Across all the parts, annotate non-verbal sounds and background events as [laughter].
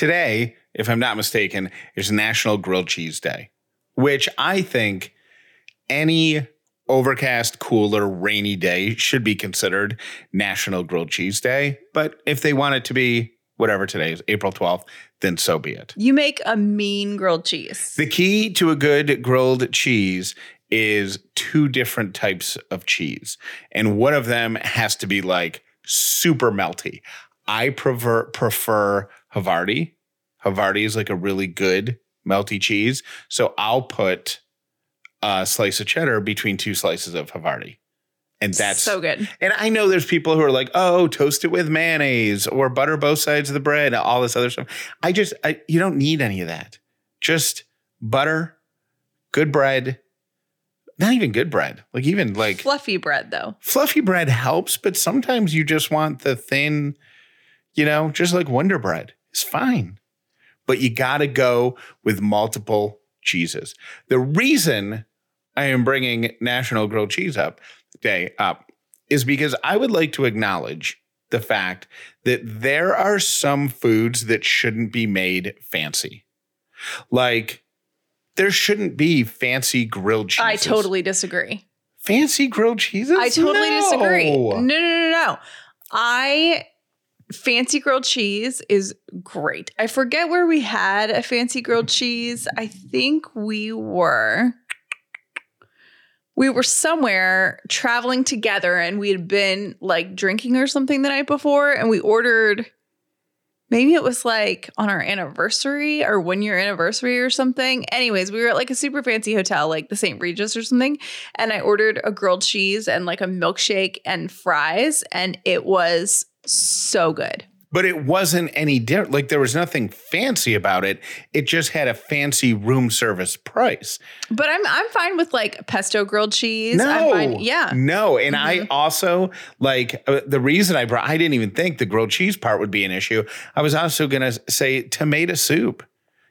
today, if I'm not mistaken, is National Grilled Cheese Day, which I think any overcast, cooler, rainy day should be considered National Grilled Cheese Day. But if they want it to be whatever today is, April 12th, then so be it. You make a mean grilled cheese. The key to a good grilled cheese is two different types of cheese, and one of them has to be like super melty. I prefer prefer Havarti. Havarti is like a really good melty cheese, so I'll put a slice of cheddar between two slices of Havarti. And that's so good. And I know there's people who are like, "Oh, toast it with mayonnaise or butter both sides of the bread, all this other stuff." I just, I, you don't need any of that. Just butter, good bread, not even good bread. Like even like Fluffy bread though. fluffy bread helps, but sometimes you just want the thin, you know, just like Wonder Bread. It's fine. But you got to go with multiple cheeses. The reason I am bringing National Grilled Cheese up Day up is because I would like to acknowledge the fact that there are some foods that shouldn't be made fancy. Like there shouldn't be fancy grilled cheese. I totally disagree. fancy grilled cheeses. I totally No. disagree. No, no, no, no. I fancy grilled cheese is great. I forget where we had a fancy grilled cheese. I think we were we were somewhere traveling together and we had been like drinking or something the night before and we ordered maybe it was like on our anniversary or one year anniversary or something. Anyways, we were at like a super fancy hotel, like the St. Regis or something. And I ordered a grilled cheese and like a milkshake and fries. And it was so good. But it wasn't any different. Like there was nothing fancy about it. It just had a fancy room service price. But I'm I'm fine with like pesto grilled cheese. I'm No, fine. Yeah. no. And I Mhm. also like uh, the reason I brought. I didn't even think the grilled cheese part would be an issue. I was also gonna say tomato soup.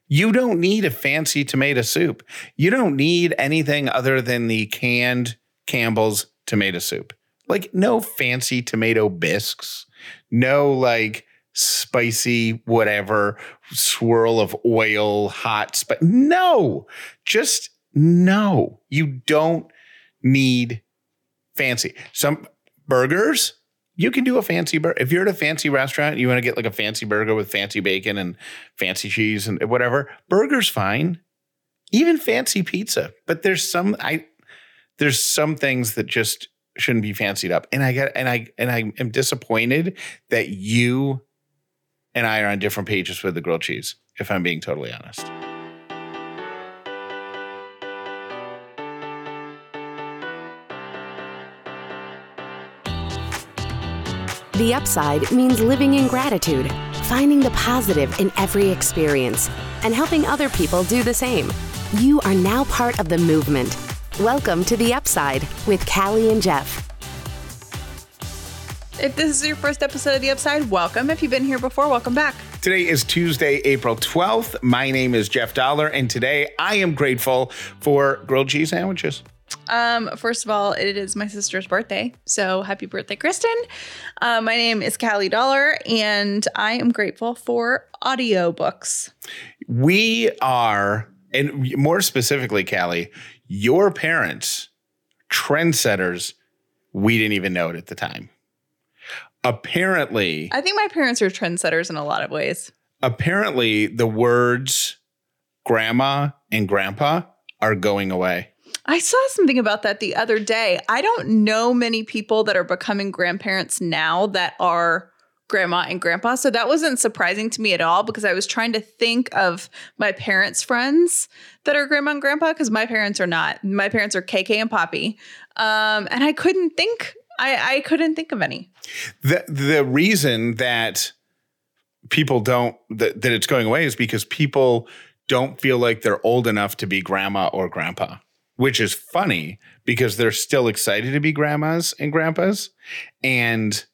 You don't need a fancy tomato soup. You don't need anything other than the canned Campbell's tomato soup. Like no fancy tomato bisques. No like spicy whatever swirl of oil, hot spice. No, just no. You don't need fancy. Some burgers, you can do a fancy burger. If you're at a fancy restaurant, you want to get like a fancy burger with fancy bacon and fancy cheese and whatever, burger's fine. Even fancy pizza. But there's some I there's some things that just shouldn't be fancied up. And I got and I and I am disappointed that you and I are on different pages with the grilled cheese, if I'm being totally honest. The upside means living in gratitude, finding the positive in every experience, and helping other people do the same. You are now part of the movement. Welcome to The Upside with Callie and Jeff. If this is your first episode of The Upside, welcome. If you've been here before, welcome back. Today is Tuesday, April 12th. My name is Jeff Dollar, and today I am grateful for grilled cheese sandwiches. Um, first of all, it is my sister's birthday. So happy birthday, Kristen. Uh, my name is Callie Dollar, and I am grateful for audiobooks. We are, and more specifically, Callie, your parents, trendsetters, we didn't even know it at the time. Apparently, I think my parents are trendsetters in a lot of ways. apparently the words grandma and grandpa are going away. I saw something about that the other day. I don't know many people that are becoming grandparents now that are grandma and grandpa. So that wasn't surprising to me at all because I was trying to think of my parents' friends that are grandma and grandpa because my parents are not. My parents are KK and Poppy. Um, and I couldn't think I, I couldn't think of any. The the reason that people don't that, that it's going away is because people don't feel like they're old enough to be grandma or grandpa, which is funny because they're still excited to be grandmas and grandpas and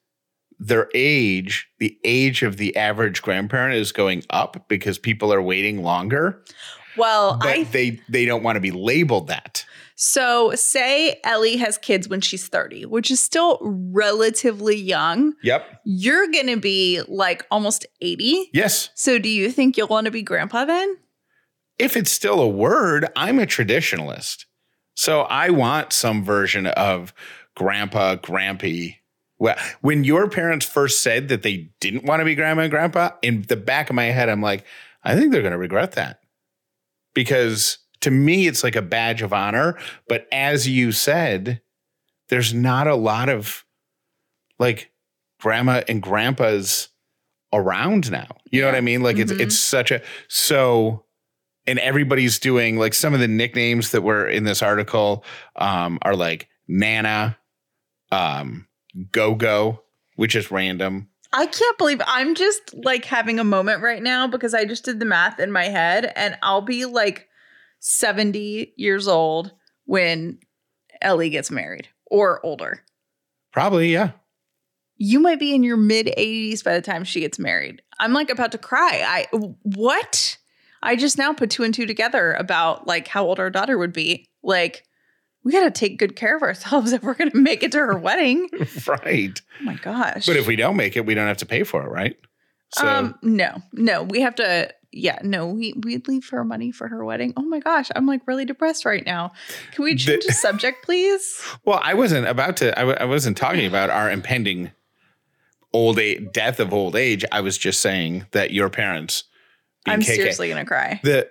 their age, the age of the average grandparent is going up because people are waiting longer, Well, but I they they don't want to be labeled that. So, say Ellie has kids when she's 30, which is still relatively young. Yep. You're going to be like almost 80. Yes. So, do you think you'll want to be grandpa then? If it's still a word, I'm a traditionalist. So I want some version of grandpa, grampy. Well, when your parents first said that they didn't want to be grandma and grandpa, in the back of my head, I'm like, I think they're going to regret that. Because to me, it's like a badge of honor. But as you said, there's not a lot of like grandma and grandpas around now. You know what I mean? Like it's Mhm. it's such a so and everybody's doing like some of the nicknames that were in this article um are like Nana, um, Go Go, which is random. I can't believe I'm just like having a moment right now because I just did the math in my head and I'll be like 70 years old when Ellie gets married or older. Probably, yeah. You might be in your mid 80s by the time she gets married. I'm like about to cry. I what? I just now put two and two together about like how old our daughter would be. Like we got to take good care of ourselves [laughs] if we're going to make it to her wedding. [laughs] right. Oh my gosh. But if we don't make it, we don't have to pay for it, right? So um, no, no, we have to. Yeah, no, we we leave her money for her wedding. Oh my gosh, I'm like really depressed right now. Can we change the, subject, please? [laughs] well, I wasn't about to I w- I wasn't talking about our impending old age death of old age. I was just saying that your parents I'm KK seriously gonna cry the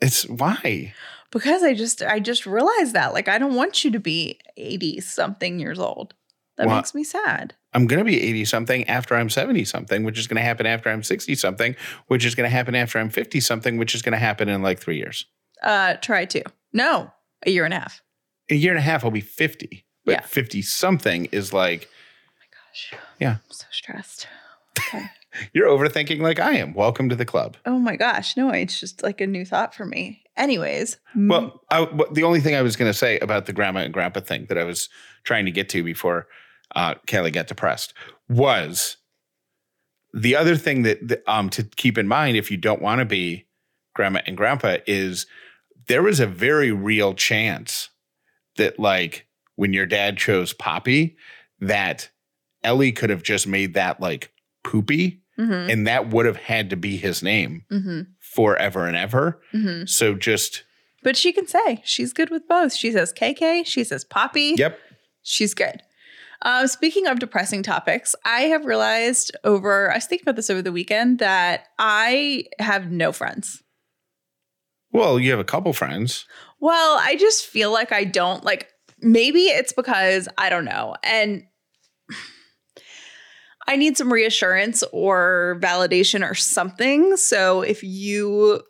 it's why? Because I just I just realized that like I don't want you to be 80 something years old. That Well, makes me sad. I'm going to be 80 something after I'm 70 something, which is going to happen after I'm 60 something, which is going to happen after I'm 50 something, which is going to happen in like three years. Uh, try to no, a year and a half. A year and a half, I'll be 50. But Yeah. 50 something is like, My Gosh, Yeah. I'm so stressed. Okay. You're overthinking like I am. Welcome to the club. oh my gosh, no, it's just like a new thought for me. Anyways, Well, I, but the only thing I was going to say about the grandma and grandpa thing that I was trying to get to before uh, Callie got depressed was the other thing that, that um, to keep in mind if you don't want to be grandma and grandpa is there was a very real chance that like when your dad chose Poppy that Ellie could have just made that like poopy mhm, and that would have had to be his name mhm, forever and ever. mhm. So just But she can say she's good with both. She says KK, she says Poppy. yep. She's good. Um, speaking of depressing topics, I have realized over, I was thinking about this over the weekend that I have no friends. Well, you have a couple friends. Well, I just feel like I don't like, maybe it's because I don't know. And I need some reassurance or validation or something. So if you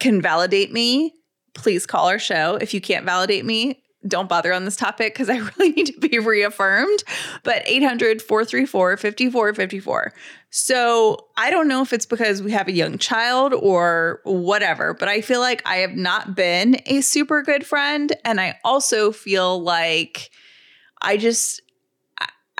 can validate me, please call our show. If you can't validate me, don't bother on this topic because I [laughs] really need to be reaffirmed. But 800 434 5454. So I don't know if it's because we have a young child or whatever, but I feel like I have not been a super good friend. And I also feel like I just,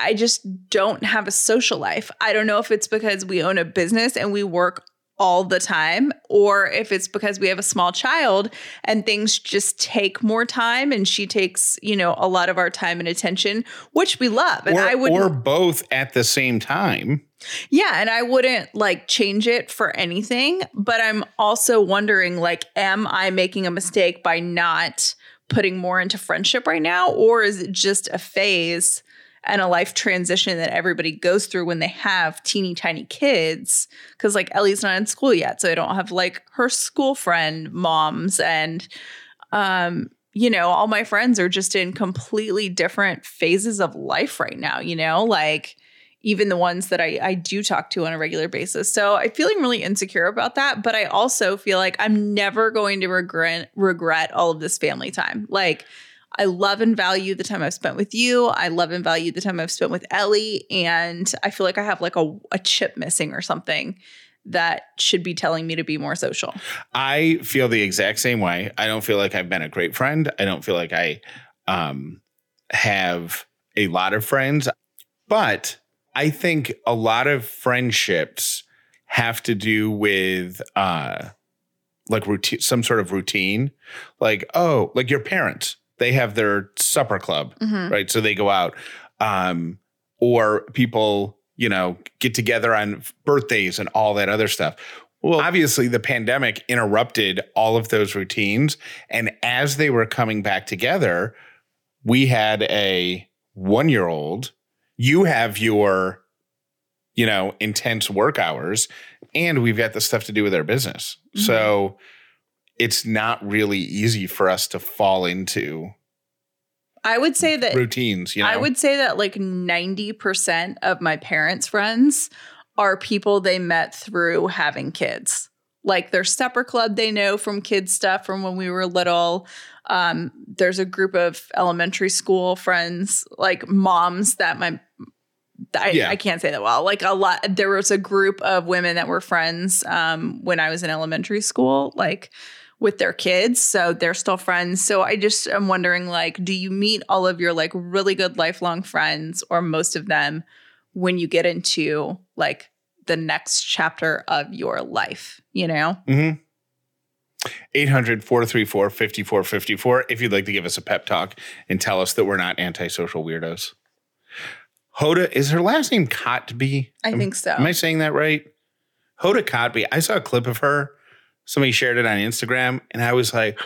I- just don't have a social life. I don't know if it's because we own a business and we work all the time, or if it's because we have a small child and things just take more time and she takes, you know, a lot of our time and attention, which we love. And or, I would or both at the same time. yeah, and I wouldn't like change it for anything, but I'm also wondering like am I making a mistake by not putting more into friendship right now or is it just a phase and a life transition that everybody goes through when they have teeny tiny kids cuz like Ellie's not in school yet, so I don't have like her school friend moms and um you know, all my friends are just in completely different phases of life right now, you know? Like even the ones that I, I do talk to on a regular basis. So I'm feeling really insecure about that. But I also feel like I'm never going to regret regret all of this family time. Like I love and value the time I've spent with you. I love and value the time I've spent with Ellie. And I feel like I have like a, a chip missing or something that should be telling me to be more social. I feel the exact same way. I don't feel like I've been a great friend. I don't feel like I um, have a lot of friends, but I think a lot of friendships have to do with uh, like routine, some sort of routine. Like, oh, like your parents. They have their supper club, Mhm. right? So they go out. Um, or people, you know, get together on birthdays and all that other stuff. Well, obviously, the pandemic interrupted all of those routines. And as they were coming back together, we had a one year old. You have your, you know, intense work hours, and we've got the stuff to do with our business. Mhm. So it's not really easy for us to fall into I would say that routines. You know, I would say that like 90% of my parents' friends are people they met through having kids. Like their supper club they know from kids stuff from when we were little. Um, there's a group of elementary school friends, like moms that my I, Yeah. I can't say that well. Like a lot there was a group of women that were friends um, when I was in elementary school, like with their kids so they're still friends so i just am wondering like do you meet all of your like really good lifelong friends or most of them when you get into like the next chapter of your life you know mm-hmm. 800 434 5454 if you'd like to give us a pep talk and tell us that we're not antisocial weirdos. Hoda, is her last name Kotb? i Am- think so Am I saying that right? Hoda Kotb. I saw a clip of her. Somebody shared it on Instagram, and I was like,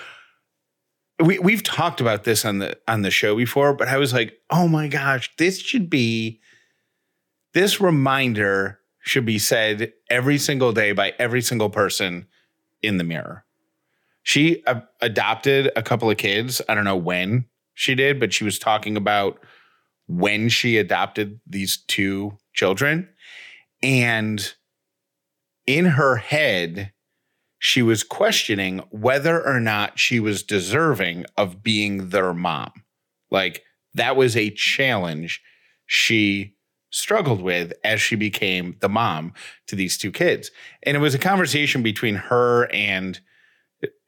we we've talked about this on the on the show before, but I was like, oh my gosh, this should be this reminder should be said every single day by every single person in the mirror. She uh, adopted a couple of kids. I don't know when she did, but she was talking about when she adopted these two children. And in her head, she was questioning whether or not she was deserving of being their mom. Like that was a challenge she struggled with as she became the mom to these two kids. And it was a conversation between her and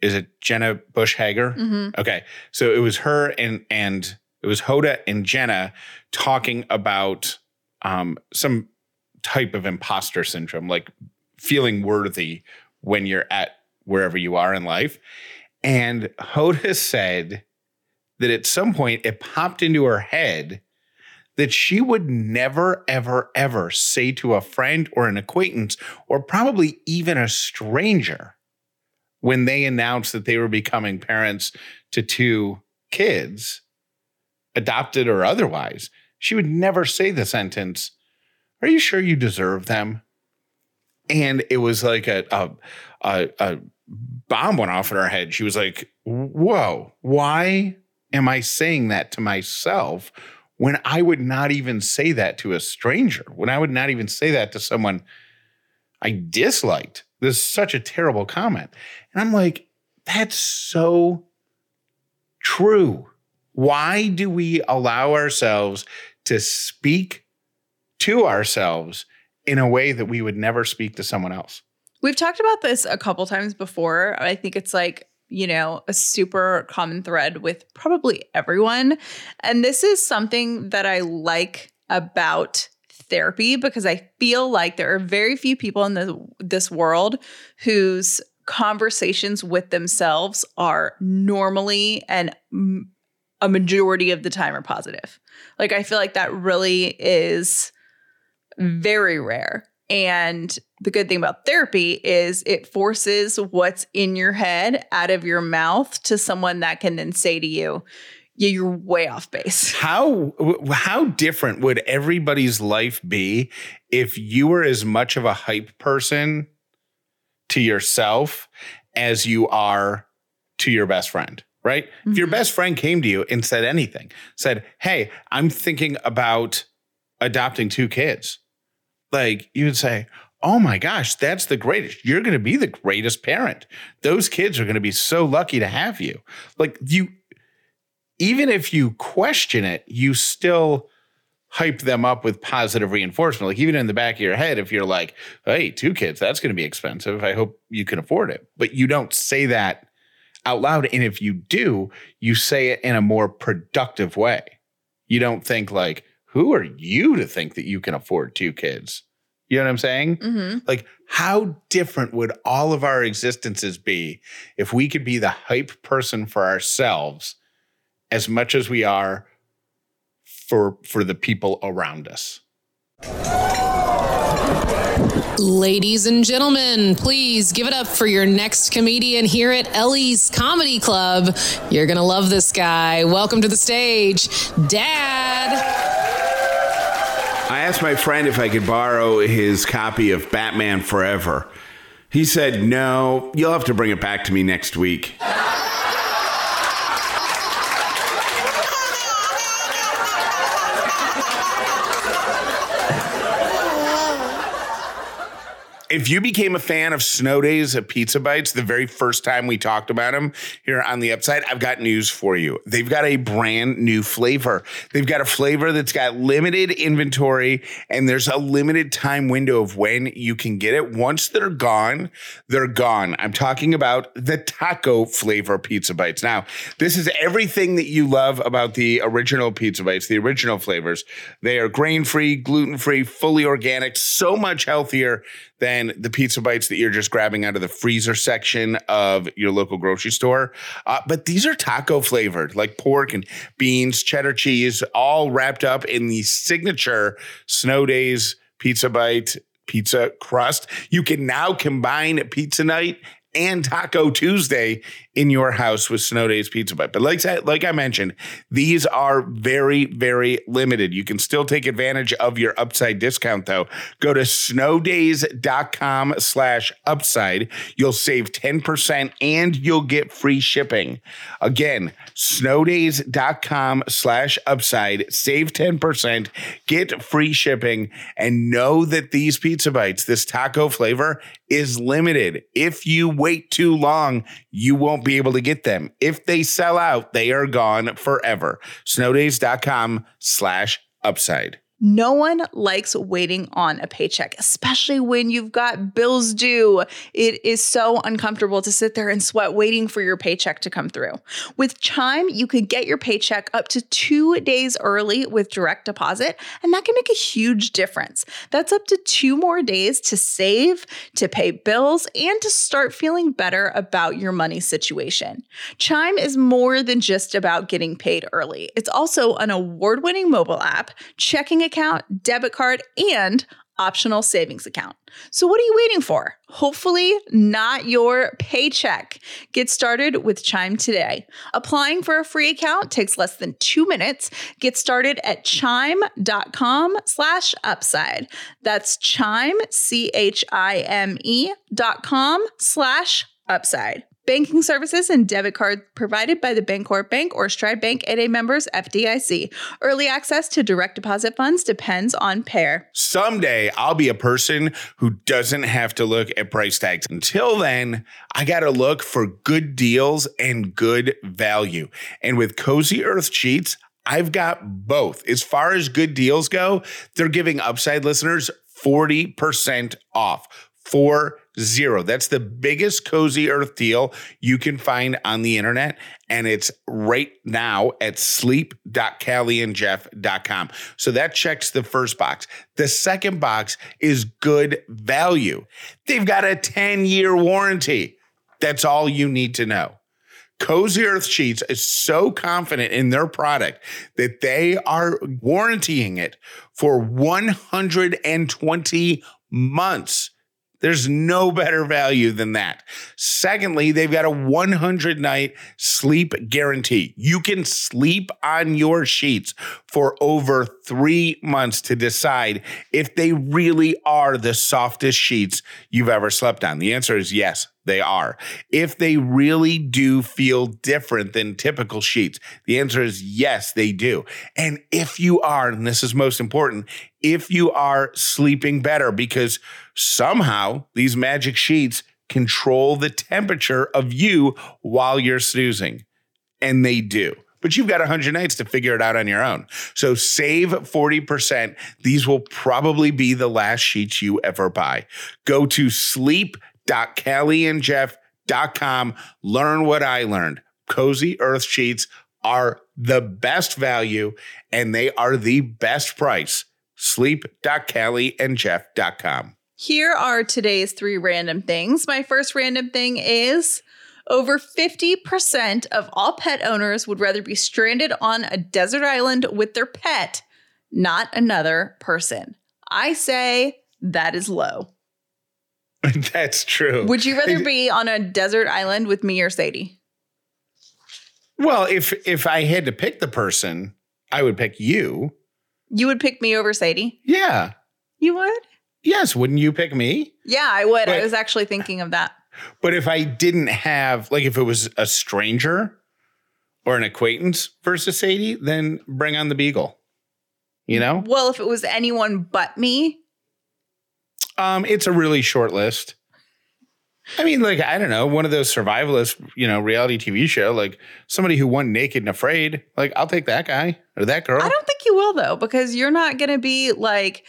is it Jenna Bush Hager? hmm Okay. So it was her and and it was Hoda and Jenna talking about um, some type of imposter syndrome, like feeling worthy when you're at wherever you are in life. And Hoda [laughs] said that at some point it popped into her head that she would never, ever, ever say to a friend or an acquaintance, or probably even a stranger, when they announced that they were becoming parents to two kids, adopted or otherwise, she would never say the sentence, Are you sure you deserve them? And it was like a, a, a, a bomb went off in her head. She was like, Whoa, why am I saying that to myself when I would not even say that to a stranger? When I would not even say that to someone I disliked? This is such a terrible comment. And I'm like, that's so true. Why do we allow ourselves to speak to ourselves in a way that we would never speak to someone else? We've talked about this a couple times before. I think it's like, you know, a super common thread with probably everyone. And this is something that I like about therapy because I feel like there are very few people in the, this world whose conversations with themselves are normally and m- a majority of the time are positive. Like I feel like that really is very rare. And the good thing about therapy is it forces what's in your head out of your mouth to someone that can then say to you, yeah, you're way off base. [laughs] How how different would everybody's life be if you were as much of a hype person to yourself as you are to your best friend, right? If your Mhm. best friend came to you and said anything, said, "Hey, I'm thinking about adopting two kids." Like you would say, "Oh my gosh, that's the greatest. You're going to be the greatest parent. Those kids are going to be so lucky to have you." Like you even if you question it, you still hype them up with positive reinforcement. Like even in the back of your head, if you're like, hey, two kids, that's going to be expensive. I hope you can afford it. But you don't say that out loud. And if you do, you say it in a more productive way. You don't think like, who are you to think that you can afford two kids? You know what I'm saying? Mm-hmm. Like, how different would all of our existences be if we could be the hype person for ourselves as much as we are for for the people around us. Ladies and gentlemen, please give it up for your next comedian here at Ellie's Comedy Club. You're going to love this guy. Welcome to the stage, Dad. Asked my friend if I could borrow his copy of Batman Forever. He said, No, you'll have to bring it back to me next week. If you became a fan of Snow Days at Pizza Bites the very first time we talked about them here on the upside, I've got news for you. They've got a brand new flavor. They've got a flavor that's got limited inventory and there's a limited time window of when you can get it. Once they're gone, they're gone. I'm talking about the taco flavor Pizza Bites. Now, this is everything that you love about the original Pizza Bites, the original flavors. They are grain free, gluten free, fully organic, so much healthier than the pizza bites that you're just grabbing out of the freezer section of your local grocery store. Uh, but these are taco flavored, like pork and beans, cheddar cheese, all wrapped up in the signature Snow Days pizza bite pizza crust. You can now combine pizza night and Taco Tuesday in your house with Snow Days Pizza. But like, like I mentioned, these are very, very limited. You can still take advantage of your upside discount though. Go to snowdays.com slash upside. You'll save 10% and you'll get free shipping. Again, snowdays.com slash upside. Save 10%, get free shipping, and know that these pizza bites, this taco flavor, is limited. If you wait too long, you won't be able to get them. If they sell out, they are gone forever. Snowdays.com slash upside. No one likes waiting on a paycheck, especially when you've got bills due. It is so uncomfortable to sit there and sweat waiting for your paycheck to come through. With Chime, you can get your paycheck up to two days early with direct deposit, and that can make a huge difference. That's up to two more days to save, to pay bills, and to start feeling better about your money situation. Chime is more than just about getting paid early, it's also an award winning mobile app, checking account, debit card, and optional savings account. So, what are you waiting for? Hopefully, not your paycheck. Get started with Chime today. Applying for a free account takes less than two minutes. Get started at chime.com slash upside. That's chime, C H I M E dot com slash upside. Banking services and debit cards provided by the Bancorp Bank or Stride Bank N.A. members FDIC. Early access to direct deposit funds depends on pair. Someday I'll be a person who doesn't have to look at price tags. Until then, I got to look for good deals and good value. And with Cozy Earth Sheets, I've got both. As far as good deals go, they're giving upside listeners 40% off. For zero. That's the biggest cozy earth deal you can find on the internet. And it's right now at sleep.callieandjeff.com. So that checks the first box. The second box is good value. They've got a 10 year warranty. That's all you need to know. Cozy Earth Sheets is so confident in their product that they are warrantying it for 120 months. There's no better value than that. Secondly, they've got a 100 night sleep guarantee. You can sleep on your sheets for over three months to decide if they really are the softest sheets you've ever slept on. The answer is yes, they are. If they really do feel different than typical sheets, the answer is yes, they do. And if you are, and this is most important, if you are sleeping better, because somehow these magic sheets control the temperature of you while you're snoozing. And they do. But you've got 100 nights to figure it out on your own. So save 40%. These will probably be the last sheets you ever buy. Go to sleep.callieandjeff.com. Learn what I learned. Cozy Earth Sheets are the best value and they are the best price. Sleep.callieandjeff.com. Here are today's three random things. My first random thing is Over 50% of all pet owners would rather be stranded on a desert island with their pet, not another person. I say that is low. [laughs] That's true. Would you rather be on a desert island with me or Sadie? well, if if I had to pick the person, I would pick you. You would pick me over Sadie? Yeah. You would? Yes. Wouldn't you pick me? Yeah, I would. I was actually thinking of that. But if I didn't have, like, if it was a stranger or an acquaintance versus Sadie, then bring on the Beagle. You know, Well, if it was anyone but me, um, it's a really short list. I mean, like, I don't know, one of those survivalist, you know, reality TV show, like somebody who won Naked and Afraid. Like, I'll take that guy or that girl. I don't think you will though, because you're not gonna be like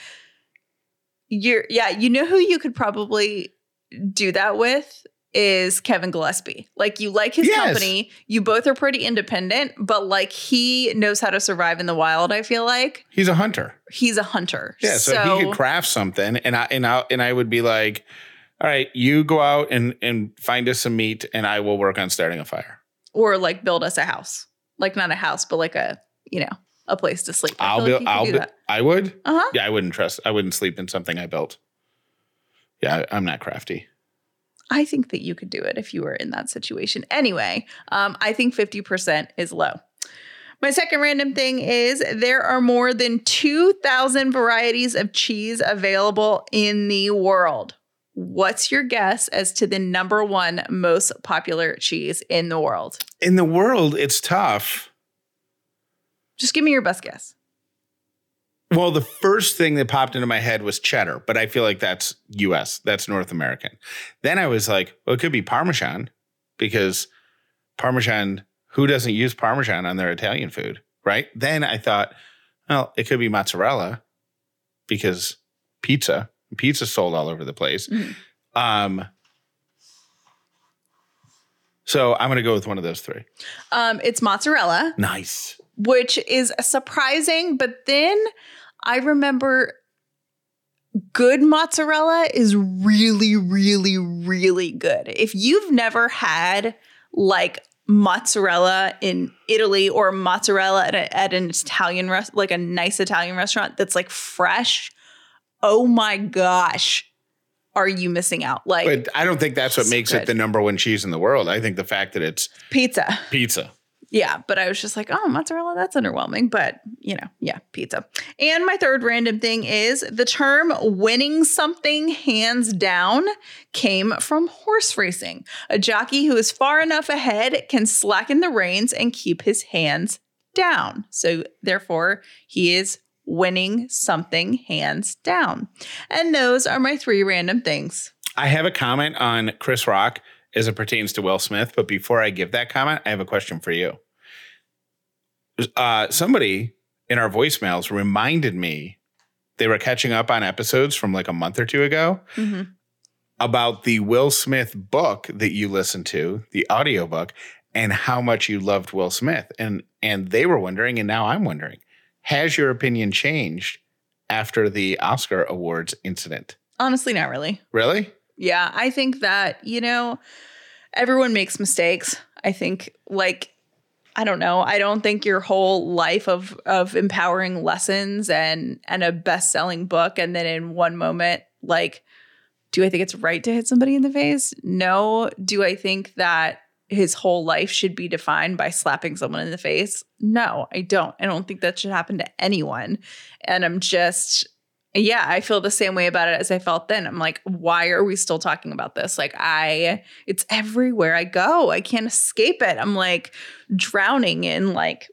you're yeah, you know who you could probably do that with is Kevin Gillespie. Like you like his Yes. company, you both are pretty independent, but like he knows how to survive in the wild, I feel like. He's a hunter. He's a hunter. Yeah, so, he could craft something, and I and I and I would be like, "All right, you go out and and find us some meat, and I will work on starting a fire. or like build us a house. Like not a house, but like a, you know, a place to sleep. I I'll build. like I'll do bu-. I would. Uh-huh. Yeah, I wouldn't trust. I wouldn't sleep in something I built. Yeah, I, I'm not crafty. I think that you could do it if you were in that situation. Anyway, um, I think 50% is low. My second random thing is there are more than 2,000 varieties of cheese available in the world. What's your guess as to the number one most popular cheese in the world? In the world, it's tough. Just give me your best guess. Well, the first thing that popped into my head was cheddar, but I feel like that's U.S. That's North American. Then I was like, well, it could be Parmesan because Parmesan. Who doesn't use Parmesan on their Italian food, right? Then I thought, well, it could be mozzarella because pizza. Pizza sold all over the place. Mhm. Um, so I'm going to go with one of those three. Um, it's mozzarella. Nice. Which is surprising. But then I remember good mozzarella is really, really, really good. If you've never had like mozzarella in Italy or mozzarella at, a, at an Italian rest, like a nice Italian restaurant that's like fresh, oh my gosh, are you missing out? Like But I don't think that's what makes good. it the number one cheese in the world. I think the fact that it's pizza. pizza. Yeah, but I was just like, oh, mozzarella, that's underwhelming. But, you know, yeah, pizza. And my third random thing is the term winning something hands down came from horse racing. A jockey who is far enough ahead can slacken the reins and keep his hands down. So, therefore, he is winning something hands down. And those are my three random things. I have a comment on Chris Rock as it pertains to Will Smith, but before I give that comment, I have a question for you. Uh, somebody in our voicemails reminded me they were catching up on episodes from like a month or two ago Mhm. about the Will Smith book that you listened to, the audiobook, and how much you loved Will Smith. And and they were wondering, and now I'm wondering, has your opinion changed after the Oscar Awards incident? Honestly, not really. Really? Yeah, I think that, you know, everyone makes mistakes. I think like I don't know. I don't think your whole life of of empowering lessons and and a best-selling book and then in one moment like do I think it's right to hit somebody in the face? No. Do I think that his whole life should be defined by slapping someone in the face? No, I don't. I don't think that should happen to anyone. And I'm just yeah, I feel the same way about it as I felt then. I'm like, why are we still talking about this? Like, I, it's everywhere I go. I can't escape it. I'm like drowning in like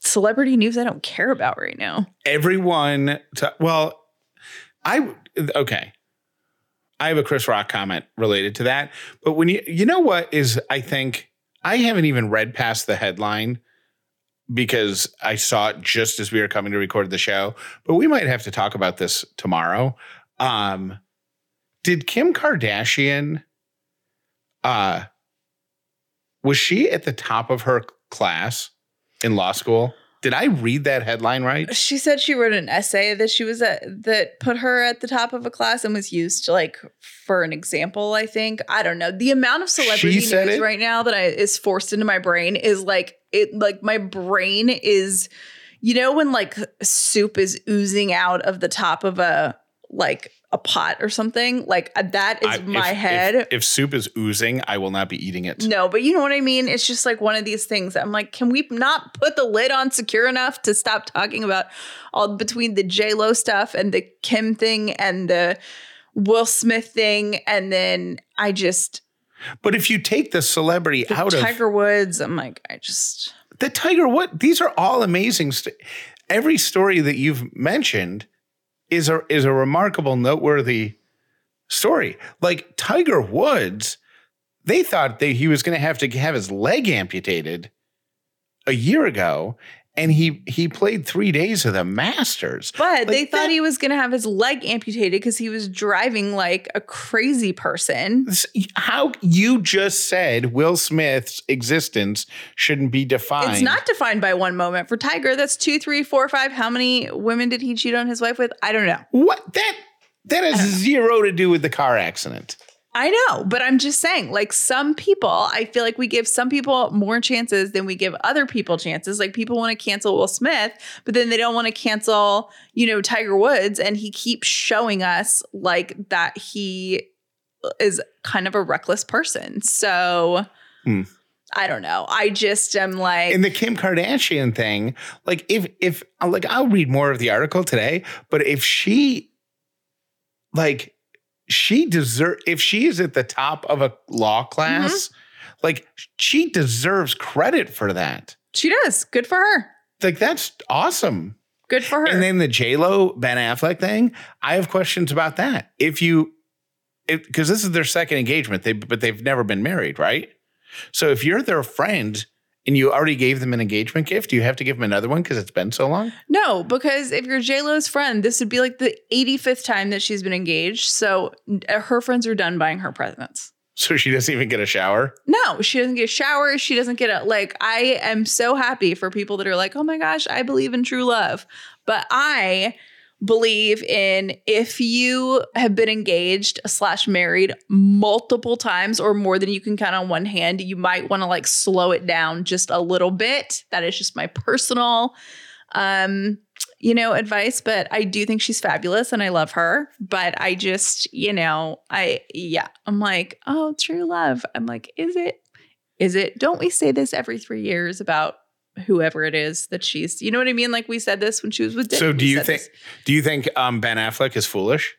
celebrity news I don't care about right now. everyone to, well i okay i have a chris rock comment related to that but when you you know what is i think i haven't even read past the headline because i saw it just as we were coming to record the show but we might have to talk about this tomorrow. Um did kim kardashian uh was she at the top of her class in law school Did I read that headline right? She said she wrote an essay that she was at that put her at the top of a class and was used like for an example. I think I don't know the amount of celebrity news it? right now that I is forced into my brain is like it like my brain is you know when like soup is oozing out of the top of a like a pot or something like uh, that is I- my if- head. If, if soup is oozing, I will not be eating it. No, but you know what I mean? It's just like one of these things. I'm like, can we not put the lid on secure enough to stop talking about all between the J Lo stuff and the Kim thing and the Will Smith thing, and then I just But if you take the celebrity the out of Tiger Woods. I'm like, I just the Tiger Wood, these are all amazing. St- Every story that you've mentioned is a is a remarkable, noteworthy story. Like Tiger Woods, they thought that he was going to have to have his leg amputated a year ago, and he he played three days of the Masters. But Like they thought that- he was going to have his leg amputated because he was driving like a crazy person. How you just said Will Smith's existence shouldn't be defined. It's not defined by one moment. For Tiger, that's two, three, four, five. How many women did he cheat on his wife with? I don't know. what that that has zero to do with the car accident. I know, but I'm just saying, like some people, I feel like we give some people more chances than we give other people chances. Like people want to cancel Will Smith, but then they don't want to cancel, you know, Tiger Woods. And he keeps showing us like that he is kind of a reckless person. So Hmm. I don't know. I just am like, in the Kim Kardashian thing, like if if like I'll read more of the article today, but if she like she deserve if she is at the top of a law class, mm-hmm. like she deserves credit for that. she does. Good for her. Like that's awesome. Good for her. And then the J Lo Ben Affleck thing, I have questions about that. If you, because this is their second engagement, they but they've never been married, right? So if you're their friend and you already gave them an engagement gift, do you have to give them another one because it's been so long? No, because if you're J Lo's friend, this would be like the 85th time that she's been engaged. So uh, her friends are done buying her presents. So she doesn't even get a shower. No, she doesn't get a shower. She doesn't get a like. I am so happy for people that are like, oh my gosh, I believe in true love. But I believe in if you have been engaged slash married multiple times or more than you can count on one hand, you might want to like slow it down just a little bit. That is just my personal um you know advice but i do think she's fabulous and i love her but i just you know i yeah i'm like oh true love i'm like is it is it don't we say this every three years about whoever it is that she's you know what i mean like we said this when she was with Dick. So do you think? this. Do you think um, Ben Affleck is foolish?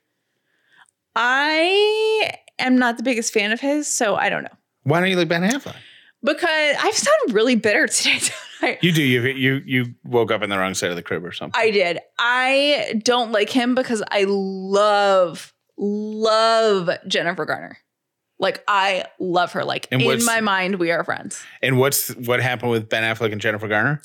i am not the biggest fan of his so i don't know Why don't you like Ben Affleck? because i've sounded really bitter today? [laughs] You do. You you you woke up in the wrong side of the crib or something. I did. I don't like him because I love, love Jennifer Garner. Like I love her. Like And in what's- my mind, we are friends. and what's what happened with Ben Affleck and Jennifer Garner?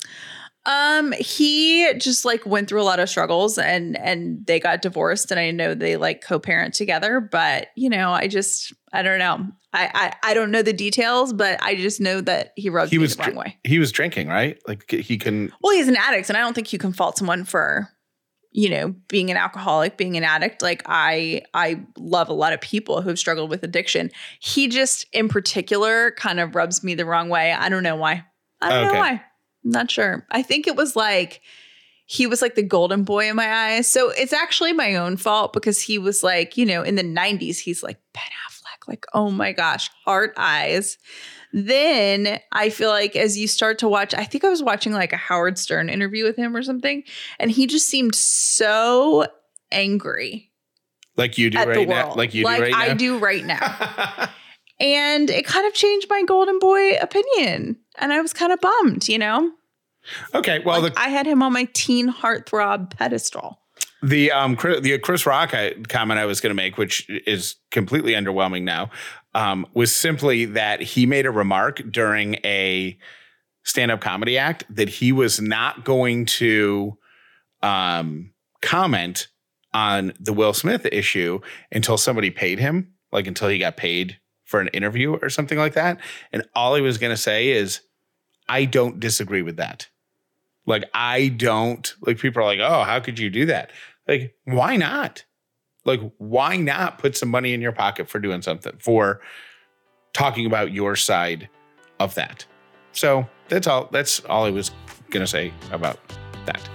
Um, he just like went through a lot of struggles and and they got divorced, and I know they like co-parent together. But you know, I just I don't know. I I, I don't know the details, but I just know that he rubbed He me was the wrong dr- way. he was drinking, right? Like he can. Well, he's an addict, and I don't think you can fault someone for, you know, being an alcoholic, being an addict. Like I, I love a lot of people who have struggled with addiction. He just, in particular, kind of rubs me the wrong way. I don't know why. I don't Okay. know why. I'm not sure. I think it was like he was like the golden boy in my eyes. So it's actually my own fault because he was like, you know, in the 90s, he's like Ben Affleck. Like, oh my gosh, heart eyes. Then I feel like as you start to watch, I think I was watching like a Howard Stern interview with him or something, and he just seemed so angry Like you do right now. Like you like do right I now. do right now. [laughs] and it kind of changed my golden boy opinion. And I was kind of bummed, you know? okay. Well, like the I had him on my teen heartthrob pedestal. the um Chris, the Chris Rock I- comment I was going to make, which is completely underwhelming now, um, was simply that he made a remark during a stand-up comedy act that he was not going to um comment on the Will Smith issue until somebody paid him, like until he got paid for an interview or something like that. And all he was going to say is, "I don't disagree with that." Like I don't like people are like, "Oh, how could you do that?" Like, why not? Like why not put some money in your pocket for doing something for talking about your side of that. So, that's all that's all I was going to say about that.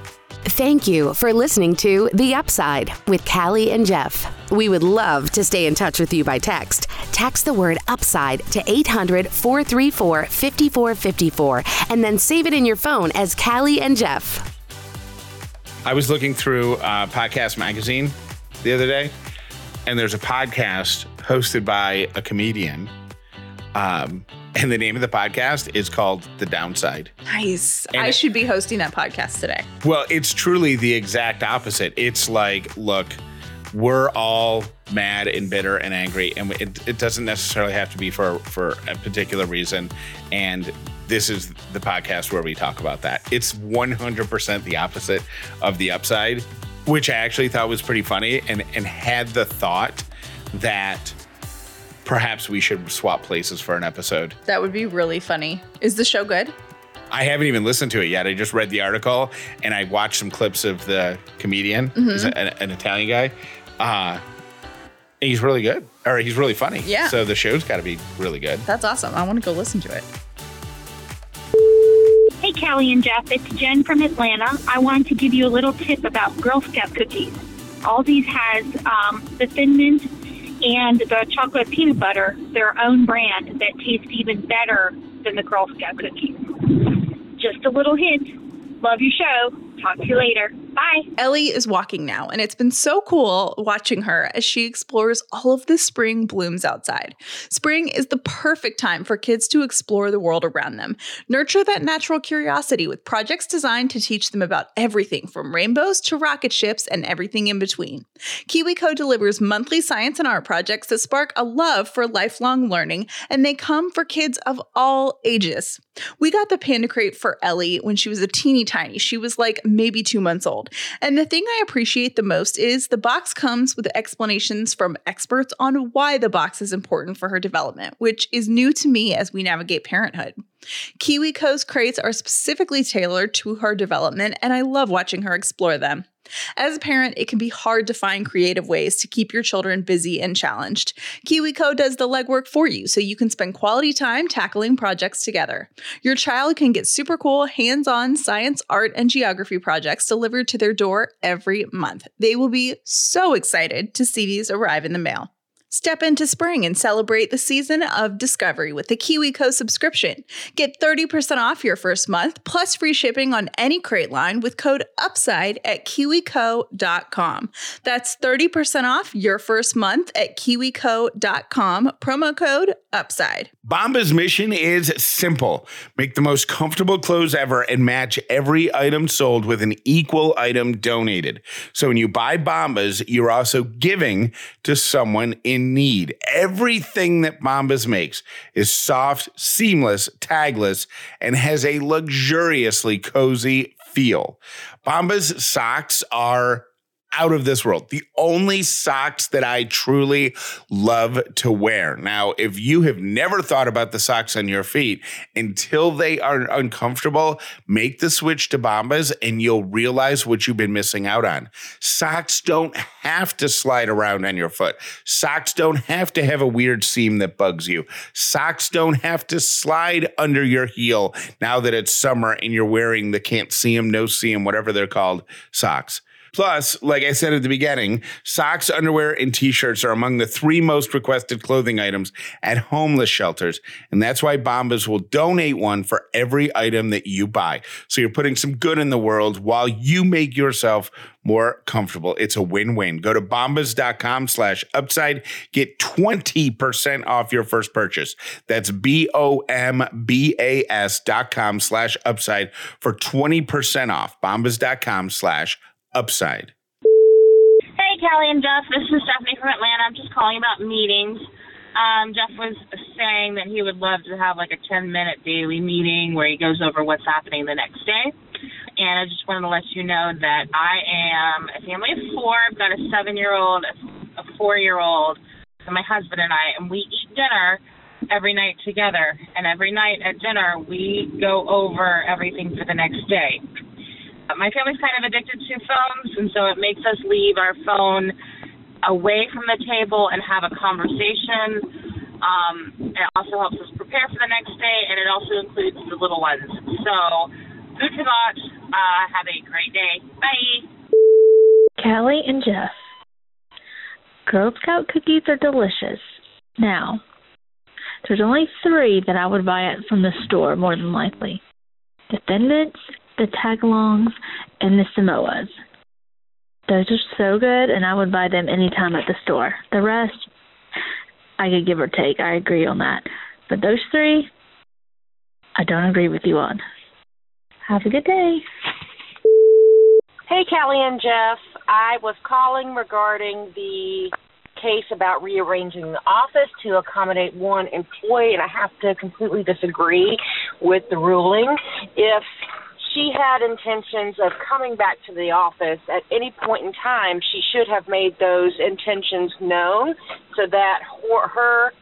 Thank you for listening to The Upside with Callie and Jeff. We would love to stay in touch with you by text. Text the word upside to 800 434 5454 and then save it in your phone as Callie and Jeff. I was looking through uh, Podcast Magazine the other day, and there's a podcast hosted by a comedian. Um, and the name of the podcast is called The Downside. Nice. And I should be hosting that podcast today. Well, it's truly the exact opposite. It's like, look, we're all mad and bitter and angry, and it, it doesn't necessarily have to be for for a particular reason. And this is the podcast where we talk about that. It's 100% the opposite of the upside, which I actually thought was pretty funny, and and had the thought that perhaps we should swap places for an episode. That would be really funny. Is the show good? I haven't even listened to it yet. I just read the article and I watched some clips of the comedian, Mm-hmm. An, an Italian guy. Uh, he's really good, or he's really funny. Yeah. So the show's got to be really good. That's awesome. I want to go listen to it. Hey, Callie and Jeff, it's Jen from Atlanta. I wanted to give you a little tip about Girl Scout cookies. Aldi's has um, the Thin Mint and the chocolate peanut butter, their own brand that tastes even better than the Girl Scout cookies. Just a little hint. Love your show. Talk to you later. Bye. Ellie is walking now, and it's been so cool watching her as she explores all of the spring blooms outside. Spring is the perfect time for kids to explore the world around them. Nurture that natural curiosity with projects designed to teach them about everything from rainbows to rocket ships and everything in between. KiwiCo delivers monthly science and art projects that spark a love for lifelong learning, and they come for kids of all ages. We got the Panda Crate for Ellie when she was a teeny tiny. She was like maybe two months old. And the thing I appreciate the most is the box comes with explanations from experts on why the box is important for her development, which is new to me as we navigate parenthood. KiwiCo's crates are specifically tailored to her development, and I love watching her explore them. As a parent, it can be hard to find creative ways to keep your children busy and challenged. KiwiCo does the legwork for you so you can spend quality time tackling projects together. Your child can get super cool, hands on science, art, and geography projects delivered to their door every month. They will be so excited to see these arrive in the mail. Step into spring and celebrate the season of discovery with the KiwiCo subscription. Get 30% off your first month plus free shipping on any crate line with code UPSIDE at kiwico.com. That's 30% off your first month at kiwico.com. Promo code UPSIDE. Bombas' mission is simple make the most comfortable clothes ever and match every item sold with an equal item donated. So when you buy Bombas, you're also giving to someone in need. Everything that Bombas makes is soft, seamless, tagless, and has a luxuriously cozy feel. Bombas socks are out of this world. The only socks that I truly love to wear. Now, if you have never thought about the socks on your feet until they are uncomfortable, make the switch to Bombas and you'll realize what you've been missing out on. Socks don't have to slide around on your foot. Socks don't have to have a weird seam that bugs you. Socks don't have to slide under your heel now that it's summer and you're wearing the can't see 'em, no see 'em, whatever they're called socks. Plus, like I said at the beginning, socks, underwear, and t shirts are among the three most requested clothing items at homeless shelters. And that's why Bombas will donate one for every item that you buy. So you're putting some good in the world while you make yourself more comfortable. It's a win win. Go to bombas.com slash upside. Get 20% off your first purchase. That's B O M B A S dot com slash upside for 20% off. Bombas.com slash upside. Hey, Callie and Jeff. This is Stephanie from Atlanta. I'm just calling about meetings. Um, Jeff was saying that he would love to have like a 10 minute daily meeting where he goes over what's happening the next day. And I just wanted to let you know that I am a family of four. I've got a seven year old, a four year old, and my husband and I, and we eat dinner every night together. And every night at dinner, we go over everything for the next day. My family's kind of addicted to phones, and so it makes us leave our phone away from the table and have a conversation. Um, it also helps us prepare for the next day, and it also includes the little ones. So, food for thought. Uh, have a great day. Bye. Callie and Jeff. Girl Scout cookies are delicious. Now, there's only three that I would buy it from the store more than likely. Mints, the Tagalongs, and the Samoas. Those are so good, and I would buy them anytime at the store. The rest, I could give or take. I agree on that. But those three, I don't agree with you on. Have a good day. Hey, Callie and Jeff. I was calling regarding the case about rearranging the office to accommodate one employee, and I have to completely disagree with the ruling. If she had intentions of coming back to the office at any point in time, she should have made those intentions known so that her, her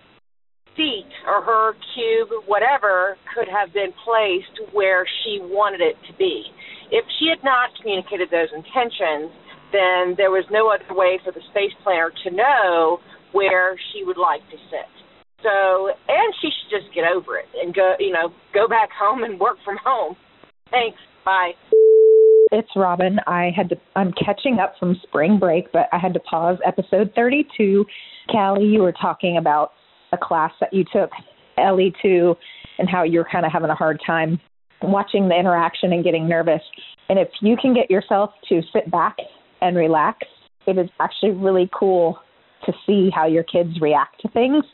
seat or her cube, whatever, could have been placed where she wanted it to be. If she had not communicated those intentions, then there was no other way for the space planner to know where she would like to sit. So, and she should just get over it and go, you know, go back [laughs] home and work from home. Thanks. Bye. It's Robin. I had to I'm catching up from spring break, but I had to pause episode 32. Callie, you were talking about a class that you took, LE2, and how you're kind of having a hard time watching the interaction and getting nervous. And if you can get yourself to sit back and relax, it is actually really cool to see how your kids react to things.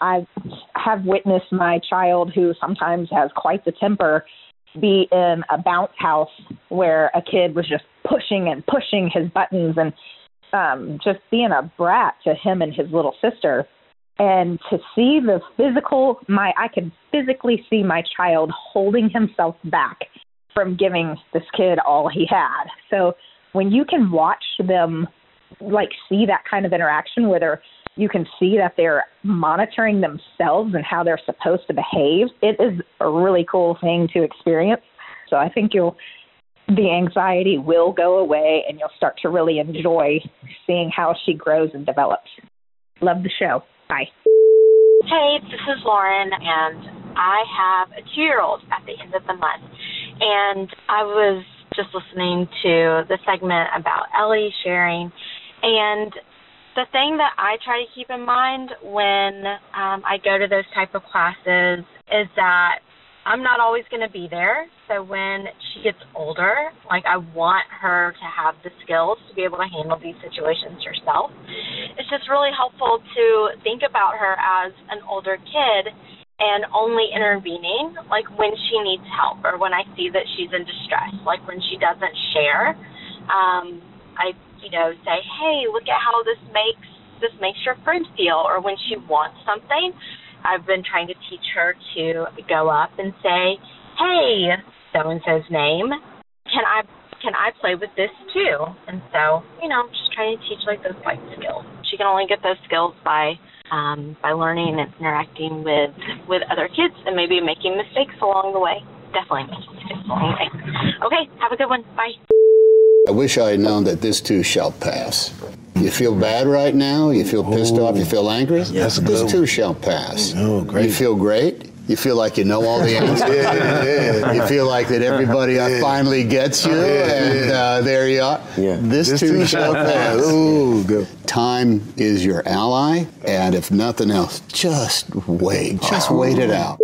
I have witnessed my child, who sometimes has quite the temper, be in a bounce house where a kid was just pushing and pushing his buttons and um, just being a brat to him and his little sister. And to see the physical, my I could physically see my child holding himself back from giving this kid all he had. So when you can watch them like see that kind of interaction where they're you can see that they're monitoring themselves and how they're supposed to behave. It is a really cool thing to experience. So I think you'll the anxiety will go away and you'll start to really enjoy seeing how she grows and develops. Love the show. Bye. Hey, this is Lauren and I have a two year old at the end of the month. And I was just listening to the segment about Ellie sharing and the thing that I try to keep in mind when um, I go to those type of classes is that I'm not always going to be there. So when she gets older, like I want her to have the skills to be able to handle these situations herself. It's just really helpful to think about her as an older kid and only intervening like when she needs help or when I see that she's in distress, like when she doesn't share. Um, I you know, say, hey, look at how this makes this makes your friend feel, or when she wants something, I've been trying to teach her to go up and say, hey, so and so's name, can I can I play with this too? And so, you know, I'm just trying to teach like those life skills. She can only get those skills by um, by learning and interacting with with other kids and maybe making mistakes along the way. Definitely making mistakes along the way. Okay, have a good one. Bye. I wish I had known that this too shall pass. You feel bad right now? You feel pissed off? You feel angry? Yes, this good. too shall pass. Oh, great. You feel great? You feel like you know all the [laughs] answers? Yeah, yeah. You feel like that everybody uh, Yeah. finally gets you, Yeah, and yeah. uh, there you are. Yeah. This, This too too shall shall pass. pass. Ooh, good. Time is your ally, and if nothing else, just wait. Just wait it out.